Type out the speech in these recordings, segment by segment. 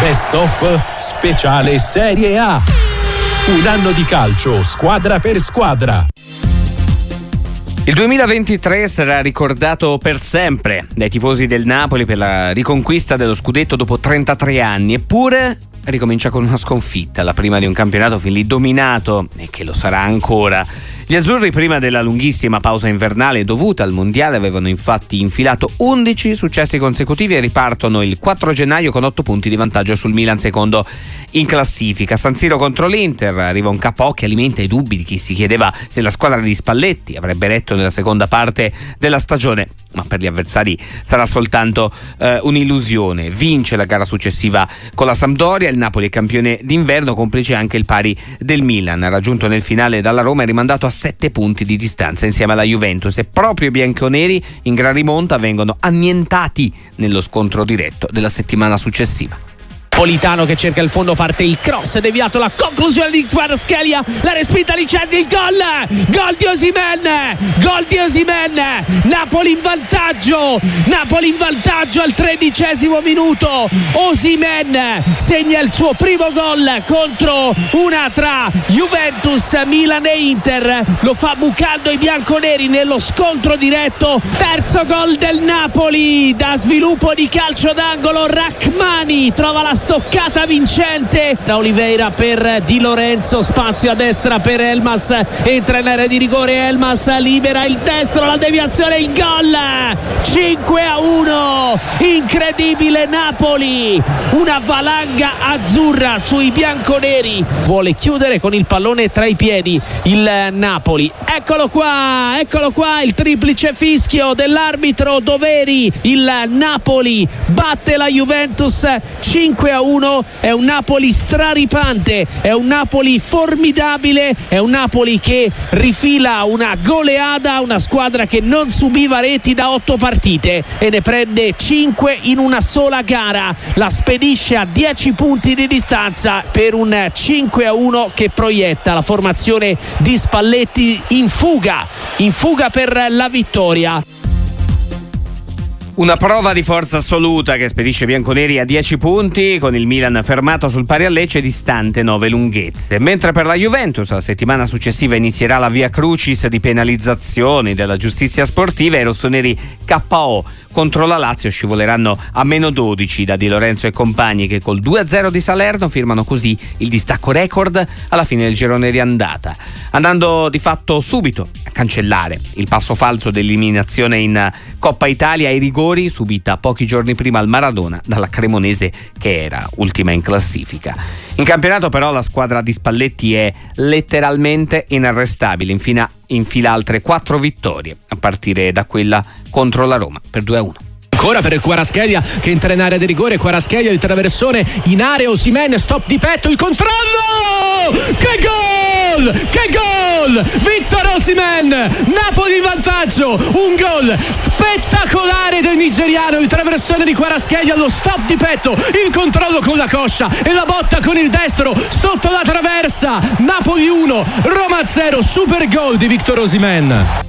Best of speciale Serie A. Un anno di calcio, squadra per squadra. Il 2023 sarà ricordato per sempre dai tifosi del Napoli per la riconquista dello scudetto dopo 33 anni, eppure ricomincia con una sconfitta, la prima di un campionato fin lì dominato e che lo sarà ancora. Gli azzurri prima della lunghissima pausa invernale dovuta al mondiale avevano infatti infilato 11 successi consecutivi e ripartono il 4 gennaio con 8 punti di vantaggio sul Milan secondo in classifica. San Siro contro l'Inter arriva un capo che alimenta i dubbi di chi si chiedeva se la squadra di Spalletti avrebbe retto nella seconda parte della stagione, ma per gli avversari sarà soltanto eh, un'illusione. Vince la gara successiva con la Sampdoria, il Napoli è campione d'inverno, complice anche il pari del Milan, raggiunto nel finale dalla Roma e rimandato a 7 punti di distanza insieme alla Juventus e proprio i bianconeri in gran rimonta vengono annientati nello scontro diretto della settimana successiva. Politano che cerca il fondo, parte il cross, deviato la conclusione di Schelia, la respinta di Cesni, il gol, gol di Osimen, gol di Osimen, Napoli in vantaggio, Napoli in vantaggio al tredicesimo minuto, Osimen segna il suo primo gol contro una tra Juventus, Milan e Inter, lo fa bucando i bianconeri nello scontro diretto, terzo gol del Napoli da sviluppo di calcio d'angolo, Rachmani trova la stoccata vincente da Oliveira per Di Lorenzo spazio a destra per Elmas entra in area di rigore Elmas libera il destro la deviazione il gol! 5 a 1 incredibile Napoli! Una valanga azzurra sui bianconeri. Vuole chiudere con il pallone tra i piedi il Napoli. Eccolo qua eccolo qua il triplice fischio dell'arbitro. Doveri il Napoli batte la Juventus 5 a 1 è un Napoli straripante, è un Napoli formidabile, è un Napoli che rifila una goleada, una squadra che non subiva reti da otto partite e ne prende 5 in una sola gara, la spedisce a 10 punti di distanza per un 5 a 1 che proietta la formazione di Spalletti in fuga, in fuga per la vittoria. Una prova di forza assoluta che spedisce bianconeri a 10 punti, con il Milan fermato sul pari a Lecce distante 9 lunghezze. Mentre per la Juventus la settimana successiva inizierà la via Crucis di penalizzazioni della giustizia sportiva e rossoneri KO contro la Lazio scivoleranno a meno 12 da Di Lorenzo e compagni che col 2-0 di Salerno firmano così il distacco record alla fine del girone di andata, andando di fatto subito a cancellare il passo falso dell'eliminazione in Coppa Italia ai rigori subita pochi giorni prima al Maradona dalla Cremonese che era ultima in classifica. In campionato però la squadra di Spalletti è letteralmente inarrestabile, infine infila altre quattro vittorie a partire da quella contro la Roma per 2-1 ancora per il Quaraschelia che entra in area di rigore. Quaraschelia il traversone in area Osimen stop di petto il controllo! Che gol! Che gol! Victor Osimen Napoli in vantaggio. Un gol spettacolare del nigeriano il traversone di Quaraschelia lo stop di petto il controllo con la coscia e la botta con il destro sotto la traversa. Napoli 1 Roma 0 super gol di Victor Osimen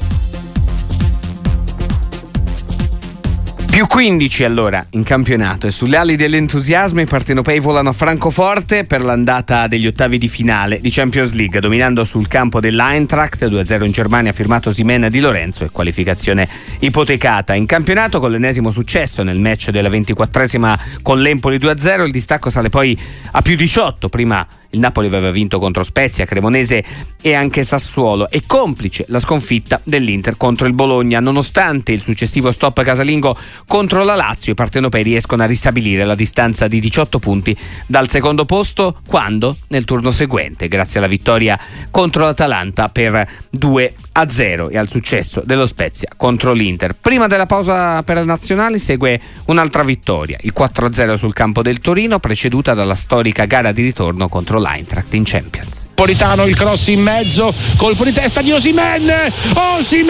Più 15 allora in campionato e sulle ali dell'entusiasmo i partenopei volano a Francoforte per l'andata degli ottavi di finale di Champions League, dominando sul campo dell'Eintracht 2-0 in Germania firmato Simena di Lorenzo e qualificazione ipotecata. In campionato con l'ennesimo successo nel match della 24esima con l'Empoli 2-0 il distacco sale poi a più 18, prima il Napoli aveva vinto contro Spezia, Cremonese e anche Sassuolo e complice la sconfitta dell'Inter contro il Bologna. Nonostante il successivo stop casalingo contro la Lazio, i partenopei riescono a ristabilire la distanza di 18 punti dal secondo posto quando nel turno seguente, grazie alla vittoria contro l'Atalanta per 2 a 0 e al successo dello Spezia contro l'Inter. Prima della pausa per le nazionali segue un'altra vittoria, il 4-0 sul campo del Torino, preceduta dalla storica gara di ritorno contro l'Eintracht in Champions. Politano il cross in mezzo, colpo di testa di Osimen, Osimen,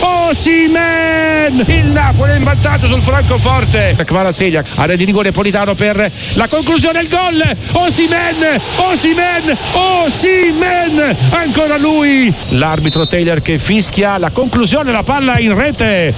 Osimen, il Napoli in vantaggio sul Francoforte. Kvaratskhelia, area di rigore Politano per la conclusione, il gol, Osimen, Osimen, Osimen, ancora lui. L'arbitro Taylor che fischia la conclusione, la palla in rete.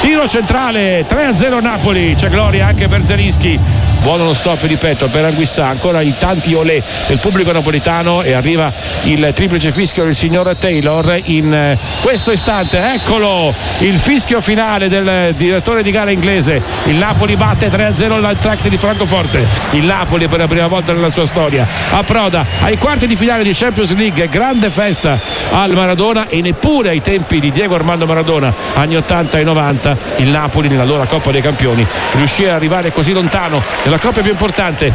Tiro centrale 3-0 Napoli. C'è gloria anche per Zerischi buono lo stop ripeto per Anguissà ancora i tanti olè del pubblico napolitano e arriva il triplice fischio del signor Taylor in eh, questo istante. Eccolo il fischio finale del direttore di gara inglese. Il Napoli batte 3-0 l'Antract di Francoforte. Il Napoli per la prima volta nella sua storia approda ai quarti di finale di Champions League. Grande festa al Maradona e neppure ai tempi di Diego Armando Maradona anni 80 e 90 il Napoli nella loro Coppa dei Campioni riuscì ad arrivare così lontano nella coppia più importante.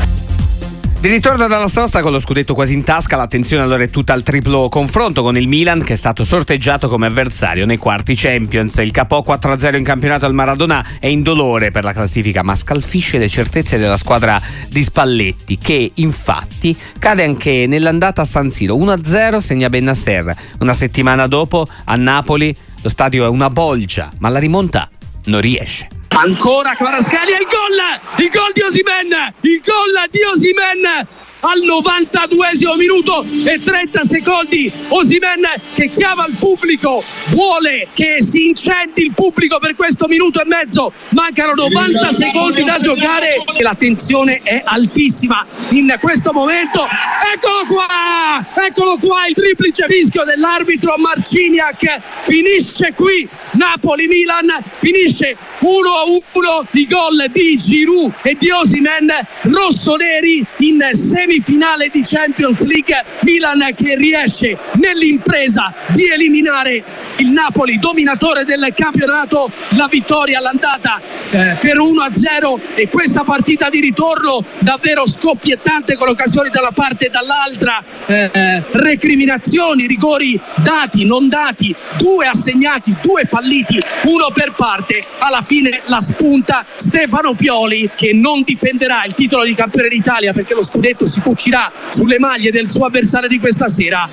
Di ritorno dalla sosta con lo scudetto quasi in tasca, l'attenzione allora è tutta al triplo confronto con il Milan che è stato sorteggiato come avversario nei quarti Champions. Il capo 4-0 in campionato al Maradona è indolore per la classifica, ma scalfisce le certezze della squadra di Spalletti che infatti cade anche nell'andata a San Siro. 1-0 segna Bennasser. Una settimana dopo a Napoli lo stadio è una bolgia, ma la rimonta non riesce. Ancora Kvarascalia, il gol! Il gol di Osimen! Il gol di Osimen! Al 92 minuto e 30 secondi Osimen che chiama il pubblico vuole che si incendi il pubblico per questo minuto e mezzo. Mancano 90 secondi da giocare e la tensione è altissima in questo momento. Eccolo qua! Eccolo qua il triplice fischio dell'arbitro Marciniak. Finisce qui Napoli-Milan. Finisce 1-1 di gol di Giroud e di Osimen rossoneri in semi semifinale di Champions League, Milan che riesce nell'impresa di eliminare il Napoli, dominatore del campionato, la vittoria all'andata eh, per 1-0 e questa partita di ritorno davvero scoppiettante con occasioni da una parte e dall'altra, eh, eh, recriminazioni, rigori dati, non dati, due assegnati, due falliti, uno per parte, alla fine la spunta Stefano Pioli che non difenderà il titolo di campione d'Italia perché lo scudetto si cucirà sulle maglie del suo avversario di questa sera.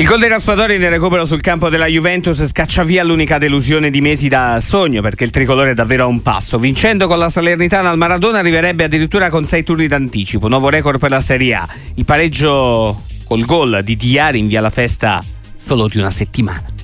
Il gol dei Raspadori nel recupero sul campo della Juventus scaccia via l'unica delusione di mesi da sogno perché il tricolore è davvero a un passo. Vincendo con la Salernitana al Maradona arriverebbe addirittura con sei turni d'anticipo, nuovo record per la Serie A. Il pareggio col gol di Diari invia la festa solo di una settimana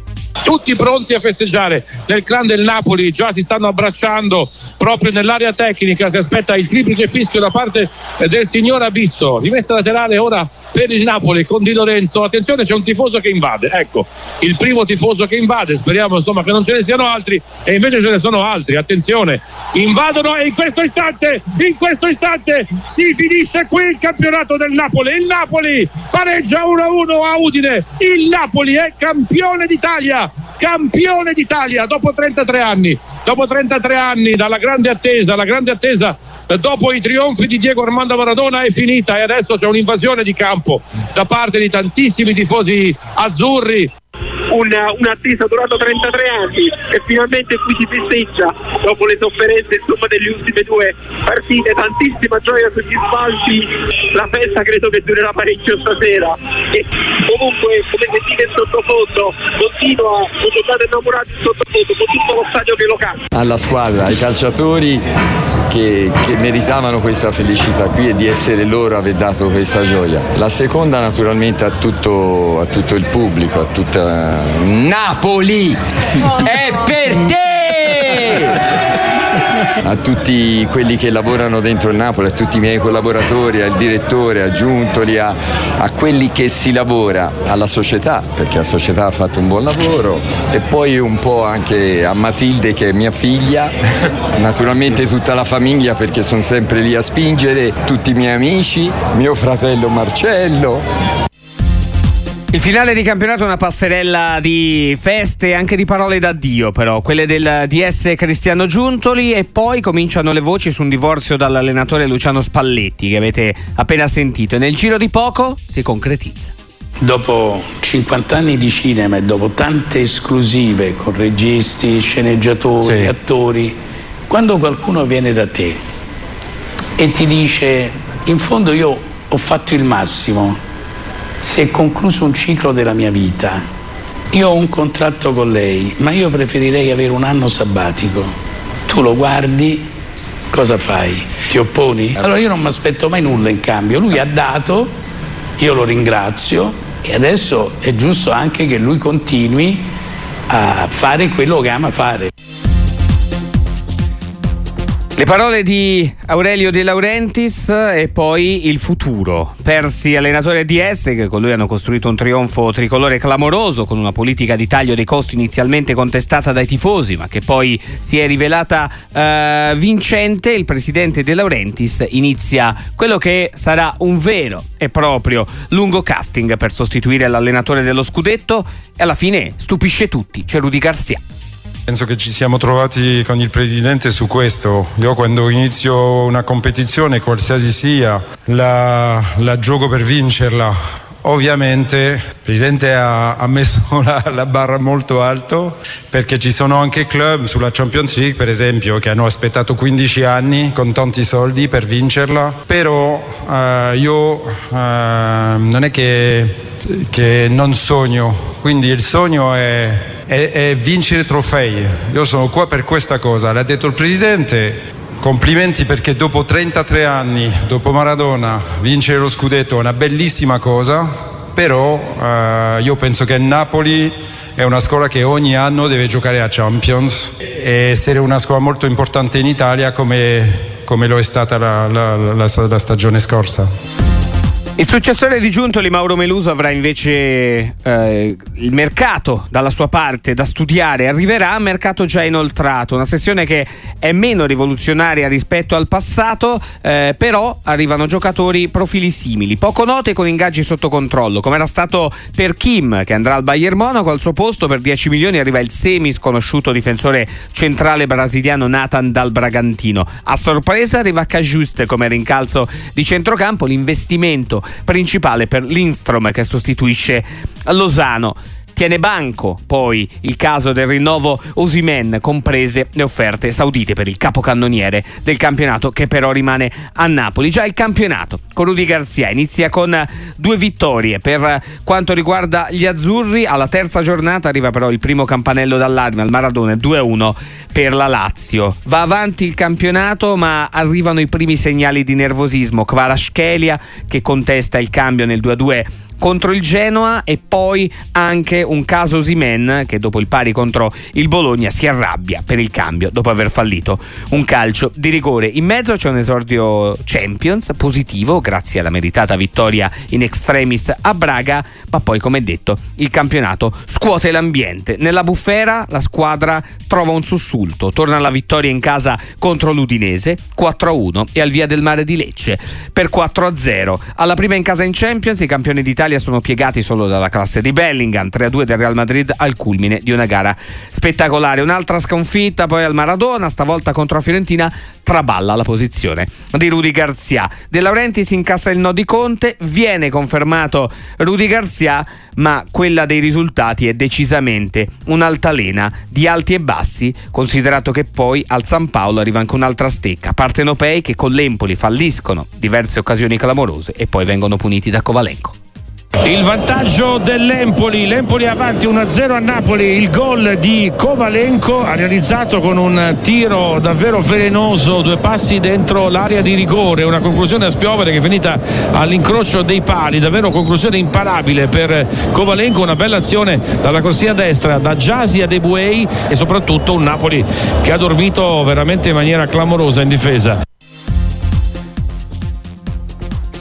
tutti pronti a festeggiare. Nel clan del Napoli già si stanno abbracciando proprio nell'area tecnica. Si aspetta il triplice fischio da parte del signor Abisso. Rimessa laterale ora per il Napoli con Di Lorenzo. Attenzione c'è un tifoso che invade. Ecco il primo tifoso che invade. Speriamo insomma che non ce ne siano altri. E invece ce ne sono altri. Attenzione invadono e in questo istante in questo istante si finisce qui il campionato del Napoli. Il Napoli pareggia 1-1 a Udine. Il Napoli è campione d'Italia campione d'Italia dopo 33 anni. Dopo 33 anni dalla grande attesa, la grande attesa eh, dopo i trionfi di Diego Armando Maradona è finita e adesso c'è un'invasione di campo da parte di tantissimi tifosi azzurri una, un'attesa durata 33 anni e finalmente qui si festeggia dopo le sofferenze insomma, delle ultime due partite, tantissima gioia sugli spalti, la festa credo che durerà parecchio stasera e comunque come sentite sottofondo continua un giocate innamorati in sottofondo con tutto lo stadio che lo canta. Alla squadra, ai calciatori che, che, meritavano questa felicità qui e di essere loro aver dato questa gioia. La seconda naturalmente a tutto, a tutto il pubblico, a tutta Napoli! È per te! a tutti quelli che lavorano dentro il Napoli, a tutti i miei collaboratori, al direttore, a Giuntoli, a, a quelli che si lavora, alla società, perché la società ha fatto un buon lavoro e poi un po' anche a Matilde che è mia figlia, naturalmente tutta la famiglia perché sono sempre lì a spingere, tutti i miei amici, mio fratello Marcello, il finale di campionato è una passerella di feste e anche di parole d'addio, però, quelle del DS Cristiano Giuntoli e poi cominciano le voci su un divorzio dall'allenatore Luciano Spalletti che avete appena sentito e nel giro di poco si concretizza. Dopo 50 anni di cinema e dopo tante esclusive con registi, sceneggiatori, sì. attori, quando qualcuno viene da te e ti dice in fondo io ho fatto il massimo, si è concluso un ciclo della mia vita. Io ho un contratto con lei, ma io preferirei avere un anno sabbatico. Tu lo guardi, cosa fai? Ti opponi? Allora io non mi aspetto mai nulla in cambio. Lui ha dato, io lo ringrazio, E adesso è giusto anche che lui continui a fare quello che ama fare. Le parole di Aurelio De Laurentiis e poi il futuro. Persi allenatore DS che con lui hanno costruito un trionfo tricolore clamoroso con una politica di taglio dei costi inizialmente contestata dai tifosi ma che poi si è rivelata uh, vincente. Il presidente De Laurentiis inizia quello che sarà un vero e proprio lungo casting per sostituire l'allenatore dello scudetto e alla fine stupisce tutti, c'è Rudy Garzia. Penso che ci siamo trovati con il Presidente su questo. Io quando inizio una competizione, qualsiasi sia, la, la gioco per vincerla. Ovviamente il Presidente ha, ha messo la, la, barra molto alto perché ci sono anche club sulla Champions League per esempio che hanno aspettato 15 anni con tanti soldi per vincerla però eh, io eh, non è che, che non sogno quindi il sogno è è, è vincere trofei. Io sono qua per questa cosa, l'ha detto il Presidente. Complimenti perché dopo 33 anni, dopo Maradona, vincere lo scudetto è una bellissima cosa, però eh, io penso che Napoli è una scuola che ogni anno deve giocare a Champions e essere una scuola molto importante in Italia come, come lo è stata la, la, la, la stagione scorsa. Il successore di Giuntoli, Mauro Meluso, avrà invece eh, il mercato dalla sua parte da studiare. Arriverà mercato già inoltrato, una sessione che è meno rivoluzionaria rispetto al passato, eh, però arrivano giocatori profili simili, poco noti con ingaggi sotto controllo, come era stato per Kim che andrà al Bayern Monaco. Al suo posto per 10 milioni arriva il semi sconosciuto difensore centrale brasiliano Nathan dal Bragantino. A sorpresa arriva Cajuste come rincalzo di centrocampo, l'investimento principale per Lindstrom che sostituisce Lozano. Tiene banco poi il caso del rinnovo Osimen, comprese le offerte saudite per il capocannoniere del campionato che però rimane a Napoli. Già il campionato con Rudy Garzia inizia con due vittorie per quanto riguarda gli azzurri. Alla terza giornata arriva però il primo campanello d'allarme al Maradona 2-1 per la Lazio. Va avanti il campionato ma arrivano i primi segnali di nervosismo. Kvaratskhelia che contesta il cambio nel 2-2 contro il Genoa e poi anche un caso Simen che dopo il pari contro il Bologna si arrabbia per il cambio dopo aver fallito un calcio di rigore. In mezzo c'è un esordio Champions positivo grazie alla meritata vittoria in extremis a Braga, ma poi come detto il campionato scuote l'ambiente. Nella bufera la squadra trova un sussulto, torna alla vittoria in casa contro l'Udinese 4-1 e al via del mare di Lecce per 4-0. Alla prima in casa in Champions i campioni d'Italia d'Italia sono piegati solo dalla classe di Bellingham, 3-2 del Real Madrid al culmine di una gara spettacolare. Un'altra sconfitta poi al Maradona, stavolta contro la Fiorentina, traballa la posizione di Rudy Garzia. De Laurenti si incassa il no di Conte, viene confermato Rudy Garzia, ma quella dei risultati è decisamente un'altalena di alti e bassi, considerato che poi al San Paolo arriva anche un'altra stecca. Partenopei che con l'Empoli falliscono diverse occasioni clamorose e poi vengono puniti da Kovalenko. Il vantaggio dell'Empoli, l'Empoli avanti 1-0 a Napoli, il gol di Kovalenko ha realizzato con un tiro davvero velenoso, due passi dentro l'area di rigore, una conclusione a spiovere che è finita all'incrocio dei pali, davvero conclusione imparabile per Kovalenko, una bella azione dalla corsia destra da Giasi a De Buei e soprattutto un Napoli che ha dormito veramente in maniera clamorosa in difesa.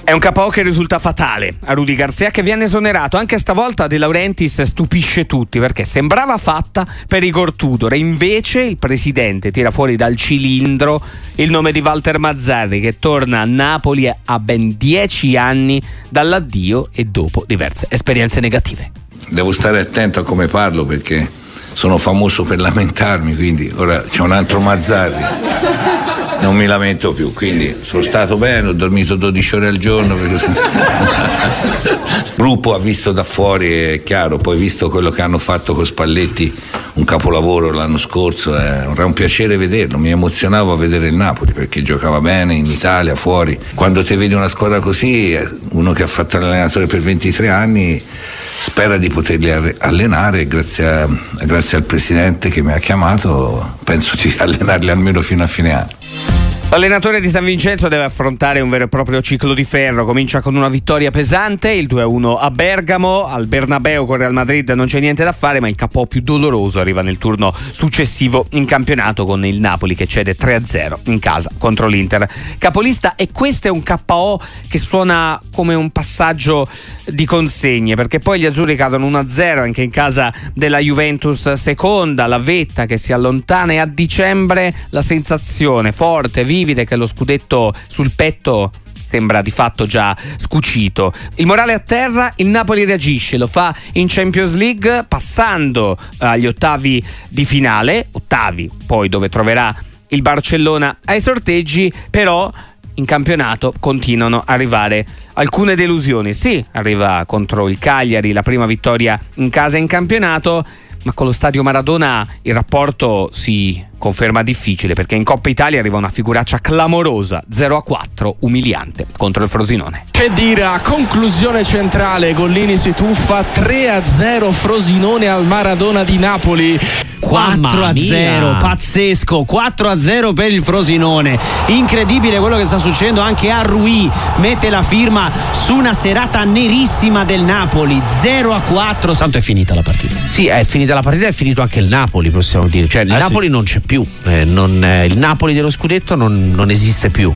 È un KO che risulta fatale a Rudy Garzia che viene esonerato. Anche stavolta De Laurentiis stupisce tutti perché sembrava fatta per Igor Tudor e invece il presidente tira fuori dal cilindro il nome di Walter Mazzarri che torna a Napoli a ben dieci anni dall'addio e dopo diverse esperienze negative. Devo stare attento a come parlo perché sono famoso per lamentarmi, quindi ora c'è un altro Mazzarri non mi lamento più, quindi sono stato bene, ho dormito 12 ore al giorno. il gruppo ha visto da fuori, è chiaro, poi visto quello che hanno fatto con Spalletti, un capolavoro l'anno scorso, era un piacere vederlo, mi emozionavo a vedere il Napoli perché giocava bene in Italia, fuori. Quando ti vedi una squadra così, uno che ha fatto l'allenatore per 23 anni spera di poterli allenare grazie, a, grazie al presidente che mi ha chiamato penso di allenarli almeno fino a fine anno L'allenatore di San Vincenzo deve affrontare un vero e proprio ciclo di ferro. Comincia con una vittoria pesante, il 2-1 a Bergamo, al Bernabeu con Real Madrid non c'è niente da fare, ma il capo più doloroso arriva nel turno successivo in campionato con il Napoli che cede 3-0 in casa contro l'Inter. Capolista e questo è un KO che suona come un passaggio di consegne, perché poi gli azzurri cadono 1-0 anche in casa della Juventus seconda, la vetta che si allontana e a dicembre la sensazione forte, viva vivide che lo scudetto sul petto sembra di fatto già scucito. Il morale a terra, il Napoli reagisce, lo fa in Champions League passando agli ottavi di finale, ottavi poi dove troverà il Barcellona ai sorteggi, però in campionato continuano a arrivare alcune delusioni. Sì, arriva contro il Cagliari la prima vittoria in casa in campionato, ma con lo stadio Maradona il rapporto si conferma difficile perché in Coppa Italia arriva una figuraccia clamorosa 0 a 4 umiliante contro il Frosinone. Che dire a conclusione centrale Gollini si tuffa 3 a 0 Frosinone al Maradona di Napoli 4 a 0 pazzesco 4 a 0 per il Frosinone. Incredibile quello che sta succedendo anche a Rui. Mette la firma su una serata nerissima del Napoli 0 a 4 tanto è finita la partita. Sì è finita la partita è finito anche il Napoli possiamo dire. Cioè il Ah, Napoli sì. non c'è più. Eh, non, eh, il Napoli dello scudetto non, non esiste più